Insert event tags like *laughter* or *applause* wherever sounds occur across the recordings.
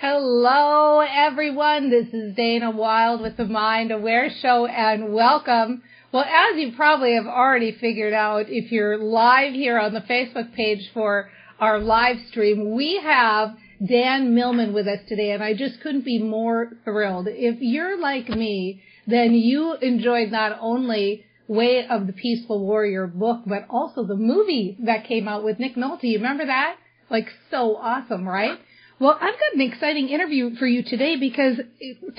Hello, everyone. This is Dana Wilde with the Mind Aware Show, and welcome. Well, as you probably have already figured out, if you're live here on the Facebook page for our live stream, we have Dan Millman with us today, and I just couldn't be more thrilled. If you're like me, then you enjoyed not only Way of the Peaceful Warrior book, but also the movie that came out with Nick Nolte. You remember that? Like so awesome, right? Well, I've got an exciting interview for you today because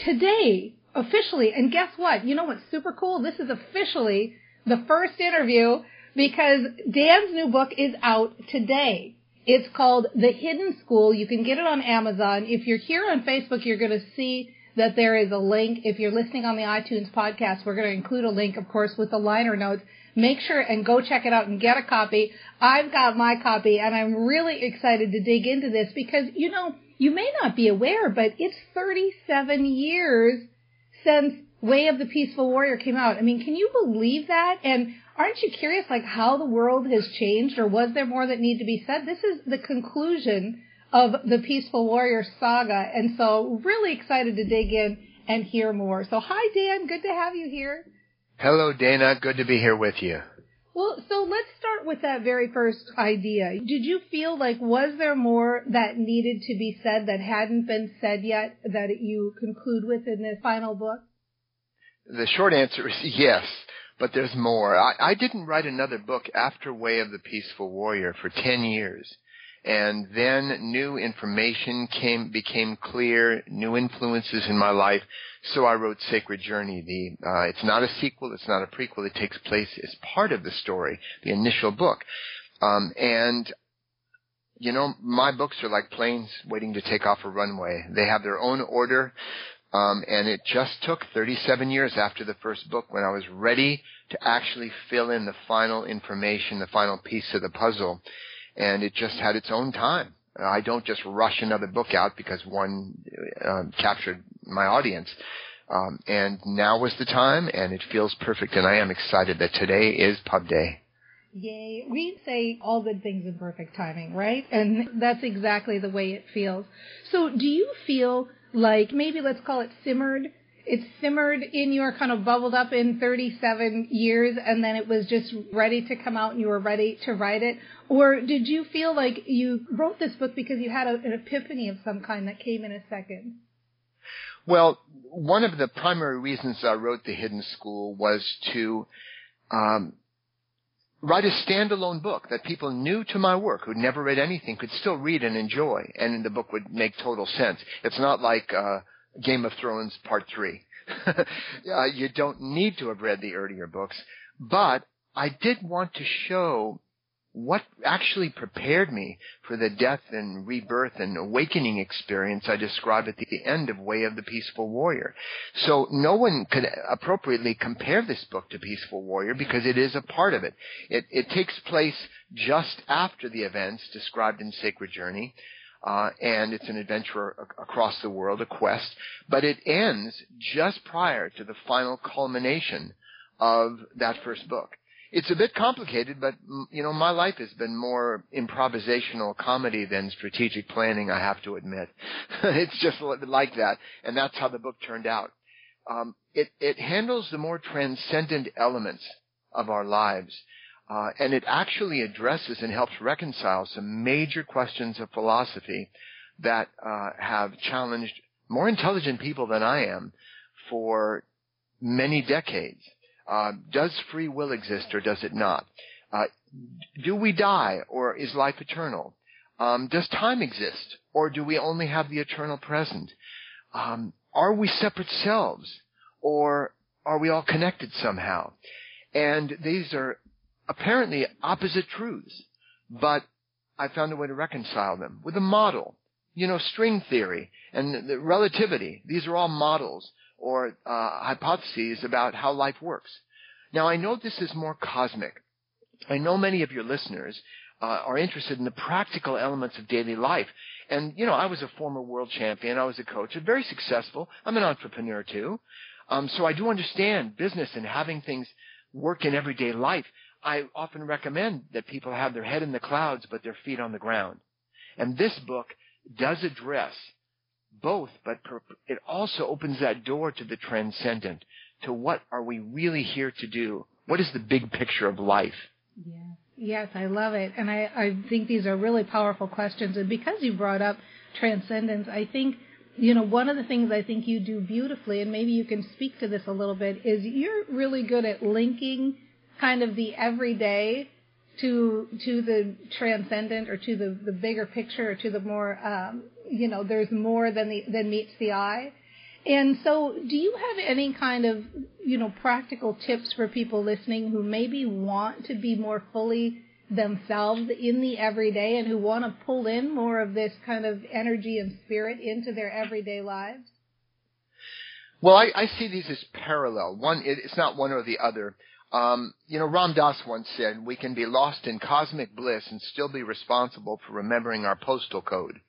today, officially, and guess what? You know what's super cool? This is officially the first interview because Dan's new book is out today. It's called The Hidden School. You can get it on Amazon. If you're here on Facebook, you're going to see that there is a link. If you're listening on the iTunes podcast, we're going to include a link, of course, with the liner notes. Make sure and go check it out and get a copy. I've got my copy and I'm really excited to dig into this because, you know, you may not be aware, but it's 37 years since Way of the Peaceful Warrior came out. I mean, can you believe that? And aren't you curious, like, how the world has changed or was there more that need to be said? This is the conclusion of the Peaceful Warrior saga. And so really excited to dig in and hear more. So hi, Dan. Good to have you here. Hello, Dana. Good to be here with you. Well, so let's start with that very first idea. Did you feel like was there more that needed to be said that hadn't been said yet that you conclude with in the final book? The short answer is *laughs* yes, but there's more. I, I didn't write another book after Way of the Peaceful Warrior for 10 years and then new information came became clear, new influences in my life. So I wrote Sacred Journey. The uh, it's not a sequel, it's not a prequel. It takes place as part of the story, the initial book, um, and you know my books are like planes waiting to take off a runway. They have their own order. Um, and it just took 37 years after the first book when I was ready to actually fill in the final information, the final piece of the puzzle and it just had its own time. I don't just rush another book out because one uh, captured my audience. Um, and now was the time, and it feels perfect, and I am excited that today is pub day. Yay. We say all good things in perfect timing, right? And that's exactly the way it feels. So do you feel like maybe let's call it simmered it simmered in your kind of bubbled up in 37 years and then it was just ready to come out and you were ready to write it? Or did you feel like you wrote this book because you had a, an epiphany of some kind that came in a second? Well, one of the primary reasons I wrote The Hidden School was to um, write a standalone book that people new to my work who'd never read anything could still read and enjoy, and the book would make total sense. It's not like uh, Game of Thrones Part 3. *laughs* uh, you don't need to have read the earlier books, but I did want to show what actually prepared me for the death and rebirth and awakening experience I describe at the end of Way of the Peaceful Warrior. So no one could appropriately compare this book to Peaceful Warrior because it is a part of it. It, it takes place just after the events described in Sacred Journey. Uh, and it's an adventure across the world, a quest. But it ends just prior to the final culmination of that first book. It's a bit complicated, but you know, my life has been more improvisational comedy than strategic planning. I have to admit, *laughs* it's just like that, and that's how the book turned out. Um, it it handles the more transcendent elements of our lives. Uh, and it actually addresses and helps reconcile some major questions of philosophy that uh, have challenged more intelligent people than I am for many decades. Uh, does free will exist or does it not? Uh, do we die or is life eternal? Um, does time exist or do we only have the eternal present? Um, are we separate selves or are we all connected somehow? And these are apparently opposite truths, but I found a way to reconcile them with a model. You know, string theory and the relativity. These are all models or uh, hypotheses about how life works. Now, I know this is more cosmic. I know many of your listeners uh, are interested in the practical elements of daily life. And, you know, I was a former world champion. I was a coach, and very successful. I'm an entrepreneur too. Um, so I do understand business and having things work in everyday life. I often recommend that people have their head in the clouds but their feet on the ground. And this book does address both, but it also opens that door to the transcendent, to what are we really here to do? What is the big picture of life? Yeah. Yes, I love it. And I, I think these are really powerful questions. And because you brought up transcendence, I think, you know, one of the things I think you do beautifully, and maybe you can speak to this a little bit, is you're really good at linking kind of the everyday to to the transcendent or to the the bigger picture or to the more um, you know there's more than the than meets the eye. And so do you have any kind of you know practical tips for people listening who maybe want to be more fully themselves in the everyday and who want to pull in more of this kind of energy and spirit into their everyday lives? Well i, I see these as parallel. One it's not one or the other um, you know, Ram Dass once said, we can be lost in cosmic bliss and still be responsible for remembering our postal code.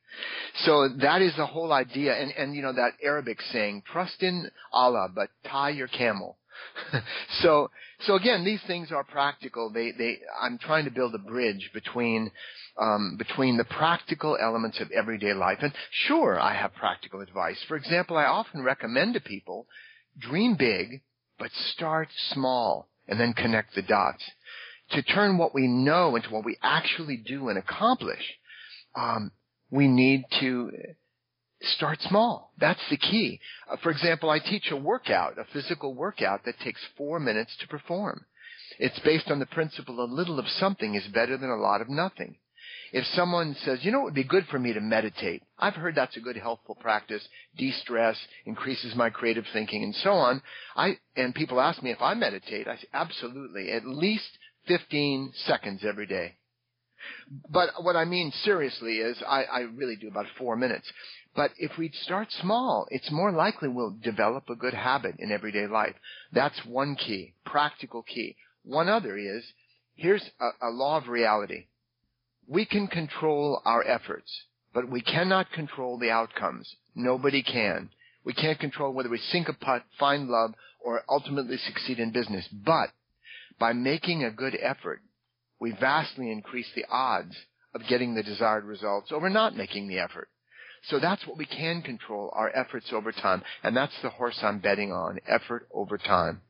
So that is the whole idea. And, and you know, that Arabic saying, trust in Allah, but tie your camel. *laughs* so, so again, these things are practical. They, they, I'm trying to build a bridge between, um, between the practical elements of everyday life. And sure, I have practical advice. For example, I often recommend to people, dream big, but start small and then connect the dots. To turn what we know into what we actually do and accomplish, um, we need to start small. That's the key. Uh, for example, I teach a workout, a physical workout that takes four minutes to perform. It's based on the principle a little of something is better than a lot of nothing. If someone says, you know, it would be good for me to meditate. I've heard that's a good helpful practice, de-stress, increases my creative thinking and so on. I, and people ask me if I meditate. I say, absolutely, at least 15 seconds every day. But what I mean seriously is I, I really do about four minutes. But if we start small, it's more likely we'll develop a good habit in everyday life. That's one key, practical key. One other is, here's a, a law of reality. We can control our efforts, but we cannot control the outcomes. Nobody can. We can't control whether we sink a putt, find love, or ultimately succeed in business. But by making a good effort, we vastly increase the odds of getting the desired results over not making the effort. So that's what we can control, our efforts over time. And that's the horse I'm betting on, effort over time.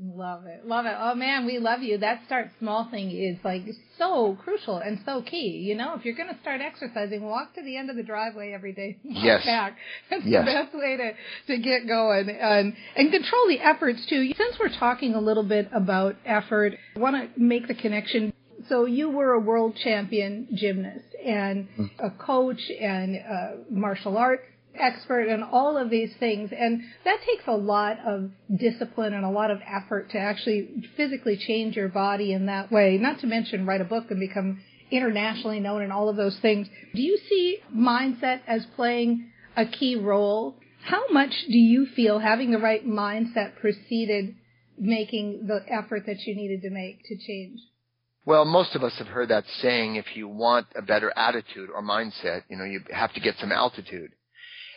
Love it. Love it. Oh man, we love you. That start small thing is like so crucial and so key. You know, if you're going to start exercising, walk to the end of the driveway every day. *laughs* Yes. Back. That's yes. the best way to, to get going and, and control the efforts too. Since we're talking a little bit about effort, I want to make the connection. So you were a world champion gymnast and mm. a coach and a martial arts expert in all of these things. And that takes a lot of discipline and a lot of effort to actually physically change your body in that way, not to mention write a book and become internationally known and all of those things. Do you see mindset as playing a key role? How much do you feel having the right mindset preceded making the effort that you needed to make to change? Well, most of us have heard that saying, if you want a better attitude or mindset, you know, you have to get some altitude.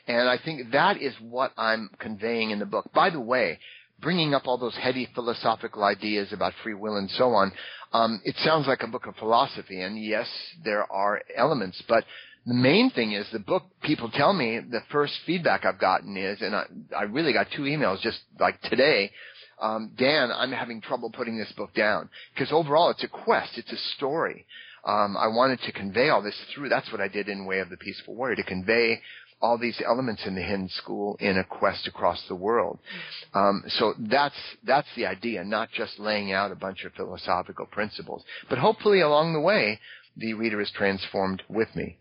And I think that is what I'm conveying in the book. By the way, bringing up all those heady philosophical ideas about free will and so on, um, it sounds like a book of philosophy. And yes, there are elements, but the main thing is the book people tell me the first feedback I've gotten is, and I, I really got two emails just like today. Um, Dan, I'm having trouble putting this book down because overall it's a quest, it's a story. Um, I wanted to convey all this through. That's what I did in Way of the Peaceful Warrior to convey all these elements in the hidden school in a quest across the world. Um, so that's that's the idea, not just laying out a bunch of philosophical principles, but hopefully along the way the reader is transformed with me.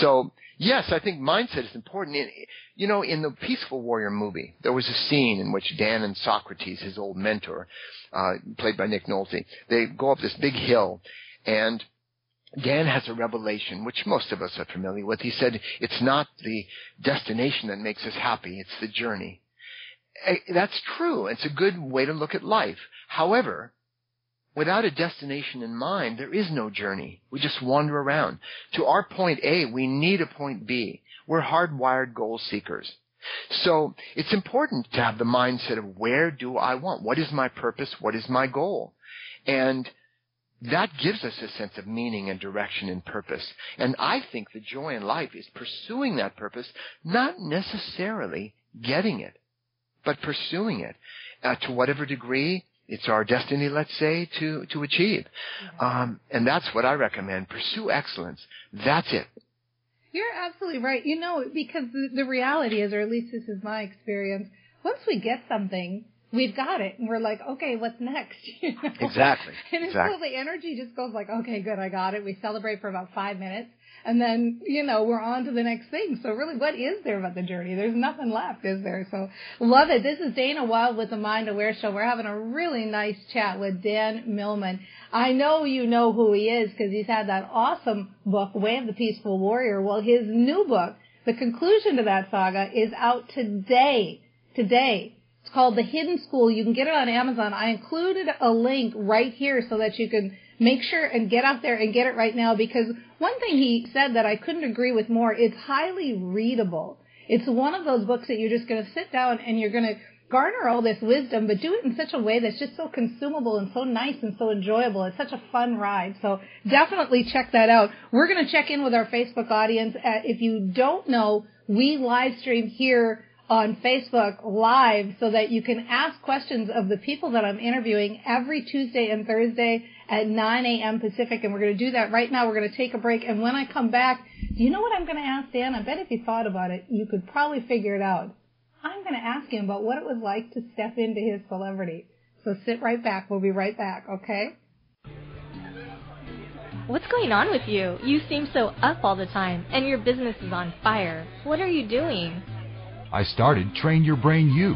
So yes, I think mindset is important. In, you know, in the Peaceful Warrior movie, there was a scene in which Dan and Socrates, his old mentor, uh, played by Nick Nolte, they go up this big hill, and Dan has a revelation, which most of us are familiar with. He said, it's not the destination that makes us happy, it's the journey. Eh, that's true. It's a good way to look at life. However, Without a destination in mind, there is no journey. We just wander around. To our point A, we need a point B. We're hardwired goal seekers. So it's important to have the mindset of where do I want? What is my purpose? What is my goal? And that gives us a sense of meaning and direction and purpose. And I think the joy in life is pursuing that purpose, not necessarily getting it, but pursuing it. Uh, to whatever degree it's our destiny, let's say, to, to achieve. Um, and that's what I recommend. Pursue excellence. That's it. You're absolutely right. You know, because the, the reality is, or at least this is my experience, once we get something, we've got it, and we're like, okay, what's next? *laughs* You know? Exactly. *laughs* And exactly. until the energy just goes like, okay, good, I got it. We celebrate for about five minutes, and then you know we're on to the next thing. So really, what is there about the journey? There's nothing left, is there? So love it. This is Dana Wilde with the Mind Aware Show. We're having a really nice chat with Dan Millman. I know you know who he is because he's had that awesome book, Way of the Peaceful Warrior. Well, his new book, the conclusion to that saga, is out today. Today. It's called The Hidden School. You can get it on Amazon. I included a link right here so that you can make sure and get out there and get it right now because one thing he said that I couldn't agree with more, it's highly readable. It's one of those books that you're just going to sit down and you're going to garner all this wisdom, but do it in such a way that's just so consumable and so nice and so enjoyable. It's such a fun ride. So definitely check that out. We're going to check in with our Facebook audience. Uh, if you don't know, we live stream here on Facebook live so that you can ask questions of the people that I'm interviewing every Tuesday and Thursday at 9 a.m. Pacific. And we're going to do that right now. We're going to take a break. And when I come back, do you know what I'm going to ask Dan? I bet if you thought about it, you could probably figure it out. I'm going to ask him about what it was like to step into his celebrity. So sit right back. We'll be right back, okay? What's going on with you? You seem so up all the time, and your business is on fire. What are you doing? I started Train Your Brain U.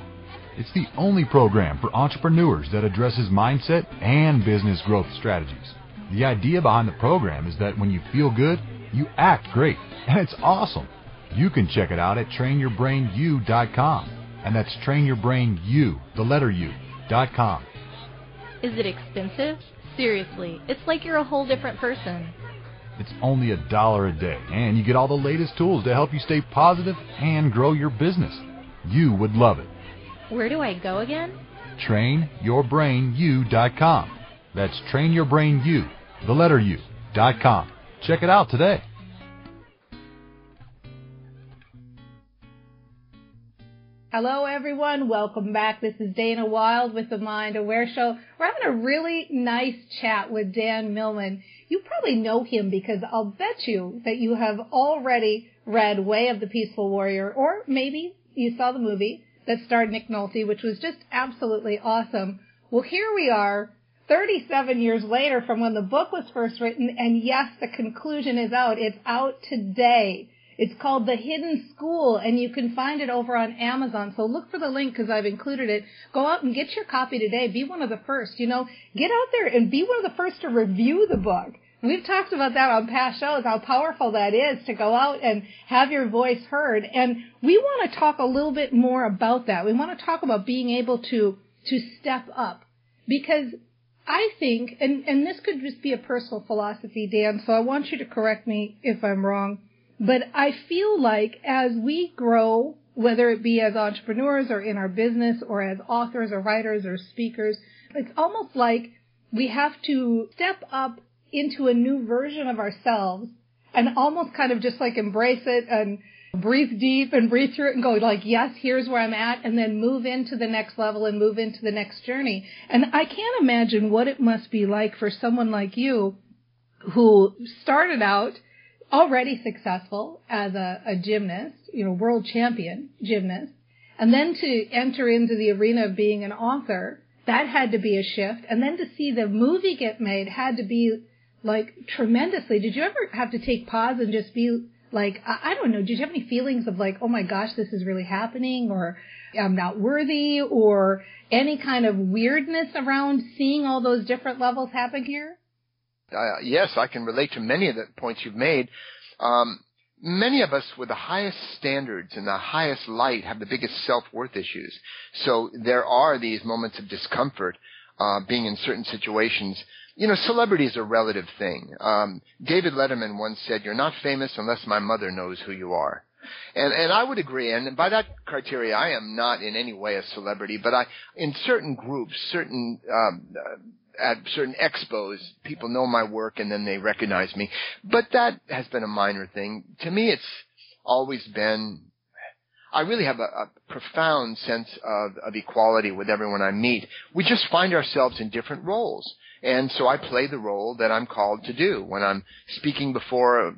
It's the only program for entrepreneurs that addresses mindset and business growth strategies. The idea behind the program is that when you feel good, you act great, and *laughs* it's awesome. You can check it out at trainyourbrainu.com, and that's trainyourbrainu, the letter U, dot com. Is it expensive? Seriously, it's like you're a whole different person. It's only a dollar a day, and you get all the latest tools to help you stay positive and grow your business. You would love it. Where do I go again? TrainYourBrainU.com. That's TrainYourBrainU, the letter U, dot com. Check it out today. Hello, everyone. Welcome back. This is Dana Wilde with the Mind Aware Show. We're having a really nice chat with Dan Millman. You probably know him because I'll bet you that you have already read Way of the Peaceful Warrior, or maybe you saw the movie that starred Nick Nolte, which was just absolutely awesome. Well, here we are, 37 years later from when the book was first written, and yes, the conclusion is out. It's out today. It's called The Hidden School, and you can find it over on Amazon. So look for the link because I've included it. Go out and get your copy today. Be one of the first. You know, get out there and be one of the first to review the book. We've talked about that on past shows, how powerful that is to go out and have your voice heard. And we want to talk a little bit more about that. We want to talk about being able to, to step up because I think, and, and this could just be a personal philosophy, Dan, so I want you to correct me if I'm wrong, but I feel like as we grow, whether it be as entrepreneurs or in our business or as authors or writers or speakers, it's almost like we have to step up into a new version of ourselves and almost kind of just like embrace it and breathe deep and breathe through it and go like, yes, here's where I'm at and then move into the next level and move into the next journey. And I can't imagine what it must be like for someone like you who started out already successful as a, a gymnast, you know, world champion gymnast, and then to enter into the arena of being an author, that had to be a shift. And then to see the movie get made had to be like tremendously. Did you ever have to take pause and just be like, I, I don't know, did you have any feelings of like, oh my gosh, this is really happening or I'm not worthy or any kind of weirdness around seeing all those different levels happen here? Uh, yes, I can relate to many of the points you've made. Um, many of us with the highest standards and the highest light have the biggest self-worth issues. So there are these moments of discomfort, uh, being in certain situations you know, celebrity is a relative thing. Um, David Letterman once said, "You're not famous unless my mother knows who you are." And and I would agree. And by that criteria, I am not in any way a celebrity, but I, in certain groups, certain um, at certain expos, people know my work and then they recognize me. But that has been a minor thing. To me, it's always been I really have a, a profound sense of, of equality with everyone I meet. We just find ourselves in different roles. And so I play the role that I'm called to do when I'm speaking before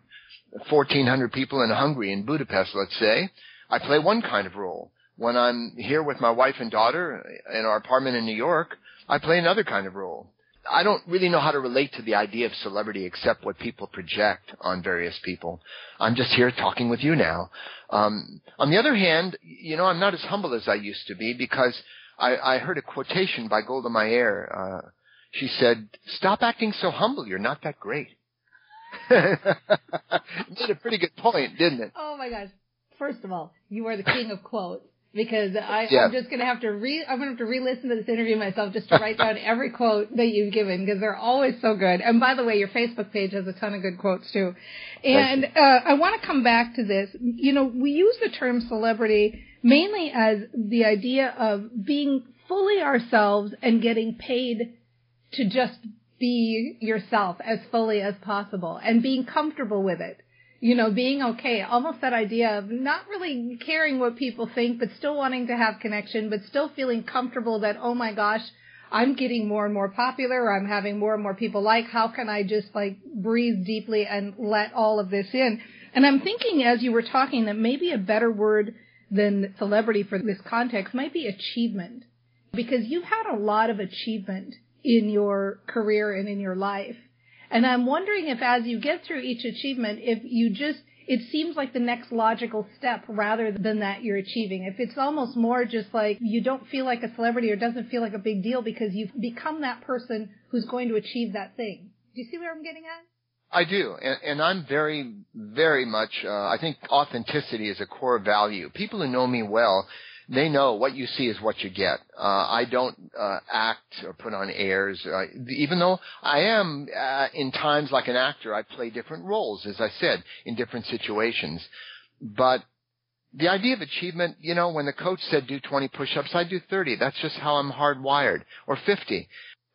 1,400 people in Hungary, in Budapest, let's say. I play one kind of role. When I'm here with my wife and daughter in our apartment in New York, I play another kind of role. I don't really know how to relate to the idea of celebrity except what people project on various people. I'm just here talking with you now. Um, on the other hand, you know, I'm not as humble as I used to be because I, I heard a quotation by Golda Meir. Uh, she said, "Stop acting so humble. You're not that great." *laughs* Made a pretty good point, didn't it? Oh my gosh! First of all, you are the king of quotes because I, Yeah. I'm just going to have to re I'm going to have to re-listen to this interview myself just to write down *laughs* every quote that you've given because they're always so good. And by the way, your Facebook page has a ton of good quotes too. And uh, I want to come back to this. You know, we use the term celebrity mainly as the idea of being fully ourselves and getting paid to just be yourself as fully as possible and being comfortable with it you know, being okay, almost that idea of not really caring what people think, but still wanting to have connection, but still feeling comfortable that, oh my gosh, I'm getting more and more popular, I'm having more and more people like, how can I just like breathe deeply and let all of this in? And I'm thinking as you were talking that maybe a better word than celebrity for this context might be achievement. Because you've had a lot of achievement in your career and in your life. And I'm wondering if as you get through each achievement, if you just, it seems like the next logical step rather than that you're achieving. If it's almost more just like you don't feel like a celebrity or doesn't feel like a big deal because you've become that person who's going to achieve that thing. Do you see where I'm getting at? I do, and, and I'm very, very much. Uh, I think authenticity is a core value. People who know me well, they know what you see is what you get. Uh, I don't uh, act or put on airs, uh, even though I am uh, in times like an actor. I play different roles, as I said, in different situations. But the idea of achievement, you know, when the coach said do 20 push-ups, I do 30. That's just how I'm hardwired, or 50.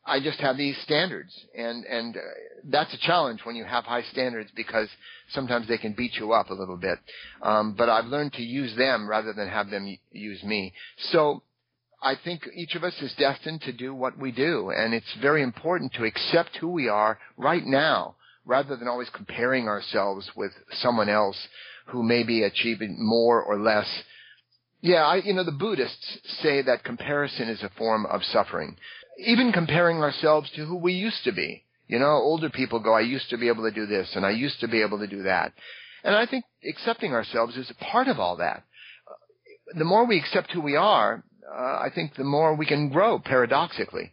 I just have these standards, and and uh, that's a challenge when you have high standards because sometimes they can beat you up a little bit. Um, but I've learned to use them rather than have them use me. So I think each of us is destined to do what we do, and it's very important to accept who we are right now, rather than always comparing ourselves with someone else who may be achieving more or less. Yeah, I, you know, the Buddhists say that comparison is a form of suffering even comparing ourselves to who we used to be. You know, older people go, I used to be able to do this and I used to be able to do that. And I think accepting ourselves is a part of all that. Uh, The more we accept who we are, uh, I think the more we can grow paradoxically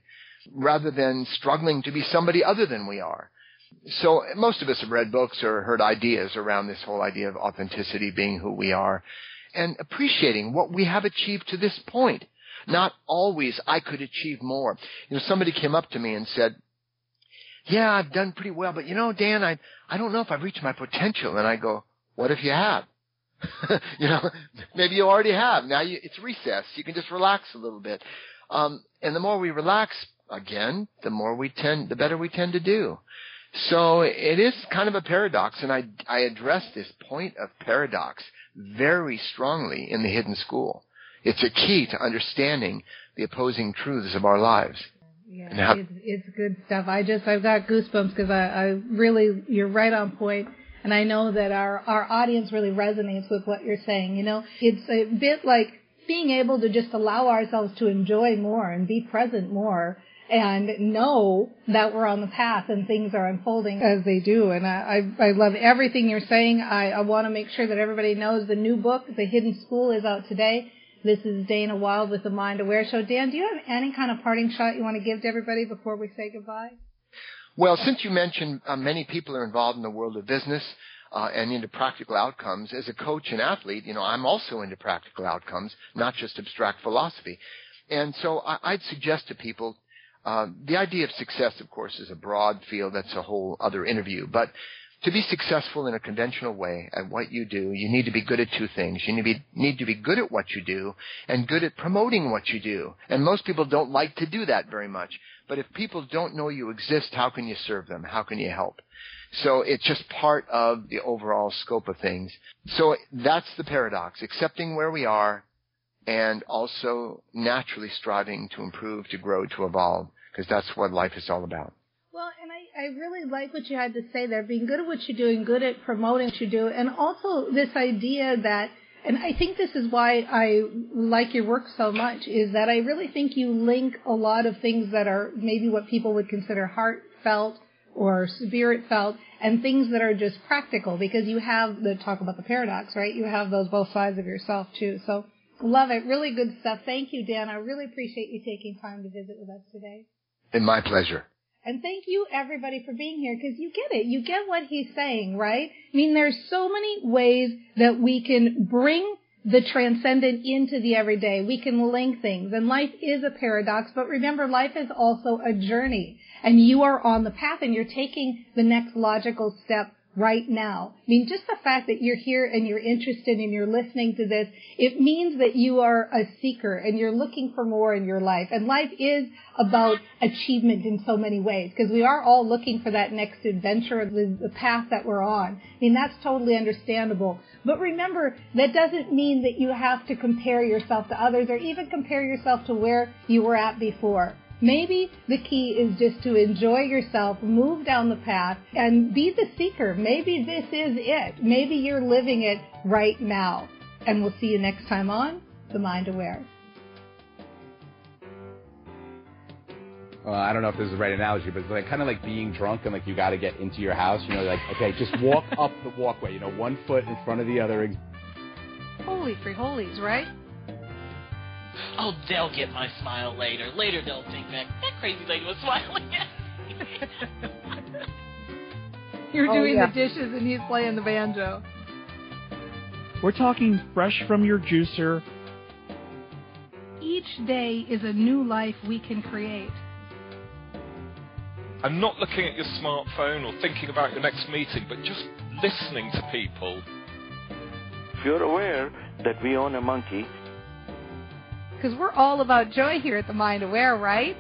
rather than struggling to be somebody other than we are. So most of us have read books or heard ideas around this whole idea of authenticity being who we are and appreciating what we have achieved to this point. Not always I could achieve more. You know, somebody came up to me and said, yeah, I've done pretty well, but you know, Dan, I, I don't know if I've reached my potential. And I go, what if you have? *laughs* you know, *laughs* maybe you already have. Now you, it's recess. You can just relax a little bit. Um, and the more we relax, again, the more we tend, the better we tend to do. So it is kind of a paradox, and I, I address this point of paradox very strongly in the hidden school. It's a key to understanding the opposing truths of our lives. Yeah, how, it's, it's good stuff. I just, I've got goosebumps because I, I really, you're right on point. And I know that our, our audience really resonates with what you're saying. You know, it's a bit like being able to just allow ourselves to enjoy more and be present more and know that we're on the path and things are unfolding as they do. And I, I, I love everything you're saying. I, I want to make sure that everybody knows the new book, The Hidden School, is out today. This is Dana Wilde with the Mind Aware Show. Dan, do you have any kind of parting shot you want to give to everybody before we say goodbye? Well, since you mentioned uh, many people are involved in the world of business uh, and into practical outcomes, as a coach and athlete, you know, I'm also into practical outcomes, not just abstract philosophy. And so I, would suggest to people uh, the idea of success, of course, is a broad field. That's a whole other interview. But to be successful in a conventional way at what you do, you need to be good at two things. You need to be, need to be good at what you do and good at promoting what you do. And most people don't like to do that very much. But if people don't know you exist, how can you serve them? How can you help? So it's just part of the overall scope of things. So that's the paradox, accepting where we are and also naturally striving to improve, to grow, to evolve, because that's what life is all about. And I, really like what you had to say there, being good at what you're doing, good at promoting what you do, and also this idea that, and I think this is why I like your work so much, is that I really think you link a lot of things that are maybe what people would consider heartfelt or spirit felt and things that are just practical because you have the talk about the paradox, right? You have those both sides of yourself too. So Love it. Really good stuff. Thank you, Dan. I really appreciate you taking time to visit with us today. And my pleasure. And thank you everybody for being here because you get it. You get what he's saying, right? I mean, there's so many ways that we can bring the transcendent into the everyday. We can link things and life is a paradox, but remember life is also a journey and you are on the path and you're taking the next logical step right now. I mean, just the fact that you're here and you're interested and you're listening to this, it means that you are a seeker and you're looking for more in your life. And life is about achievement in so many ways because we are all looking for that next adventure, the, the path that we're on. I mean, that's totally understandable. But remember, that doesn't mean that you have to compare yourself to others or even compare yourself to where you were at before. Maybe the key is just to enjoy yourself, move down the path, and be the seeker. Maybe this is it. Maybe you're living it right now. And we'll see you next time on The Mind Aware. Well, I don't know if this is the right analogy, but it's like kind of like being drunk and like you got to get into your house. You know, like okay, just walk up the walkway. You know, one foot in front of the other. Holy free holies, right? Oh, they'll get my smile later. Later they'll think that that crazy lady was *laughs* smiling You're oh, doing yeah. the dishes and he's playing the banjo. We're talking fresh from your juicer. Each day is a new life we can create. And not looking at your smartphone or thinking about your next meeting, but just listening to people. If you're aware that we own a monkey, because we're all about joy here at the Mind Aware, right?